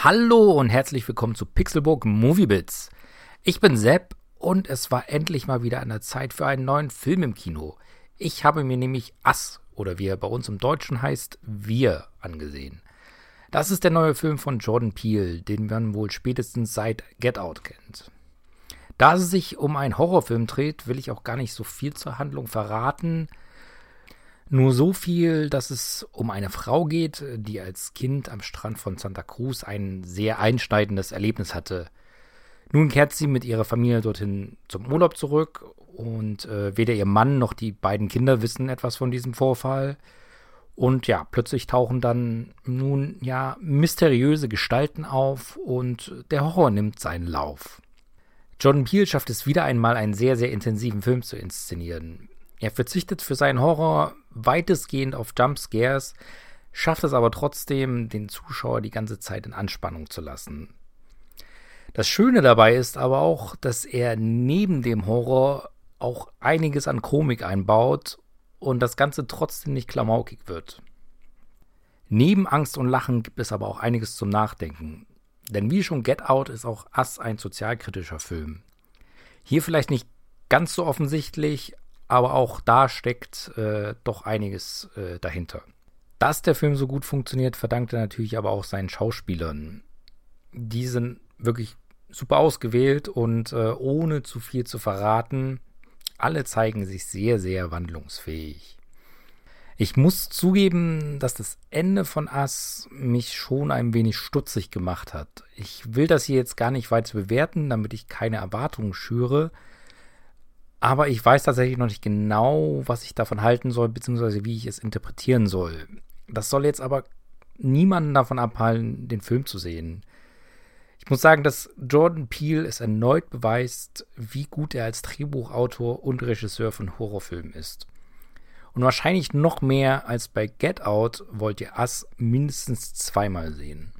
Hallo und herzlich willkommen zu Pixelbook Moviebits. Ich bin Sepp und es war endlich mal wieder an der Zeit für einen neuen Film im Kino. Ich habe mir nämlich Ass oder wie er bei uns im Deutschen heißt, Wir angesehen. Das ist der neue Film von Jordan Peele, den man wohl spätestens seit Get Out kennt. Da es sich um einen Horrorfilm dreht, will ich auch gar nicht so viel zur Handlung verraten. Nur so viel, dass es um eine Frau geht, die als Kind am Strand von Santa Cruz ein sehr einschneidendes Erlebnis hatte. Nun kehrt sie mit ihrer Familie dorthin zum Urlaub zurück und äh, weder ihr Mann noch die beiden Kinder wissen etwas von diesem Vorfall. Und ja, plötzlich tauchen dann nun ja mysteriöse Gestalten auf und der Horror nimmt seinen Lauf. Jordan Peele schafft es wieder einmal, einen sehr, sehr intensiven Film zu inszenieren. Er verzichtet für seinen Horror weitestgehend auf Jumpscares, schafft es aber trotzdem, den Zuschauer die ganze Zeit in Anspannung zu lassen. Das Schöne dabei ist aber auch, dass er neben dem Horror auch einiges an Komik einbaut und das Ganze trotzdem nicht klamaukig wird. Neben Angst und Lachen gibt es aber auch einiges zum Nachdenken. Denn wie schon Get Out ist auch Ass ein sozialkritischer Film. Hier vielleicht nicht ganz so offensichtlich, aber auch da steckt äh, doch einiges äh, dahinter. Dass der Film so gut funktioniert, verdankt er natürlich aber auch seinen Schauspielern. Die sind wirklich super ausgewählt und äh, ohne zu viel zu verraten, alle zeigen sich sehr, sehr wandlungsfähig. Ich muss zugeben, dass das Ende von Ass mich schon ein wenig stutzig gemacht hat. Ich will das hier jetzt gar nicht weiter bewerten, damit ich keine Erwartungen schüre. Aber ich weiß tatsächlich noch nicht genau, was ich davon halten soll, beziehungsweise wie ich es interpretieren soll. Das soll jetzt aber niemanden davon abhalten, den Film zu sehen. Ich muss sagen, dass Jordan Peele es erneut beweist, wie gut er als Drehbuchautor und Regisseur von Horrorfilmen ist. Und wahrscheinlich noch mehr als bei Get Out wollt ihr Ass mindestens zweimal sehen.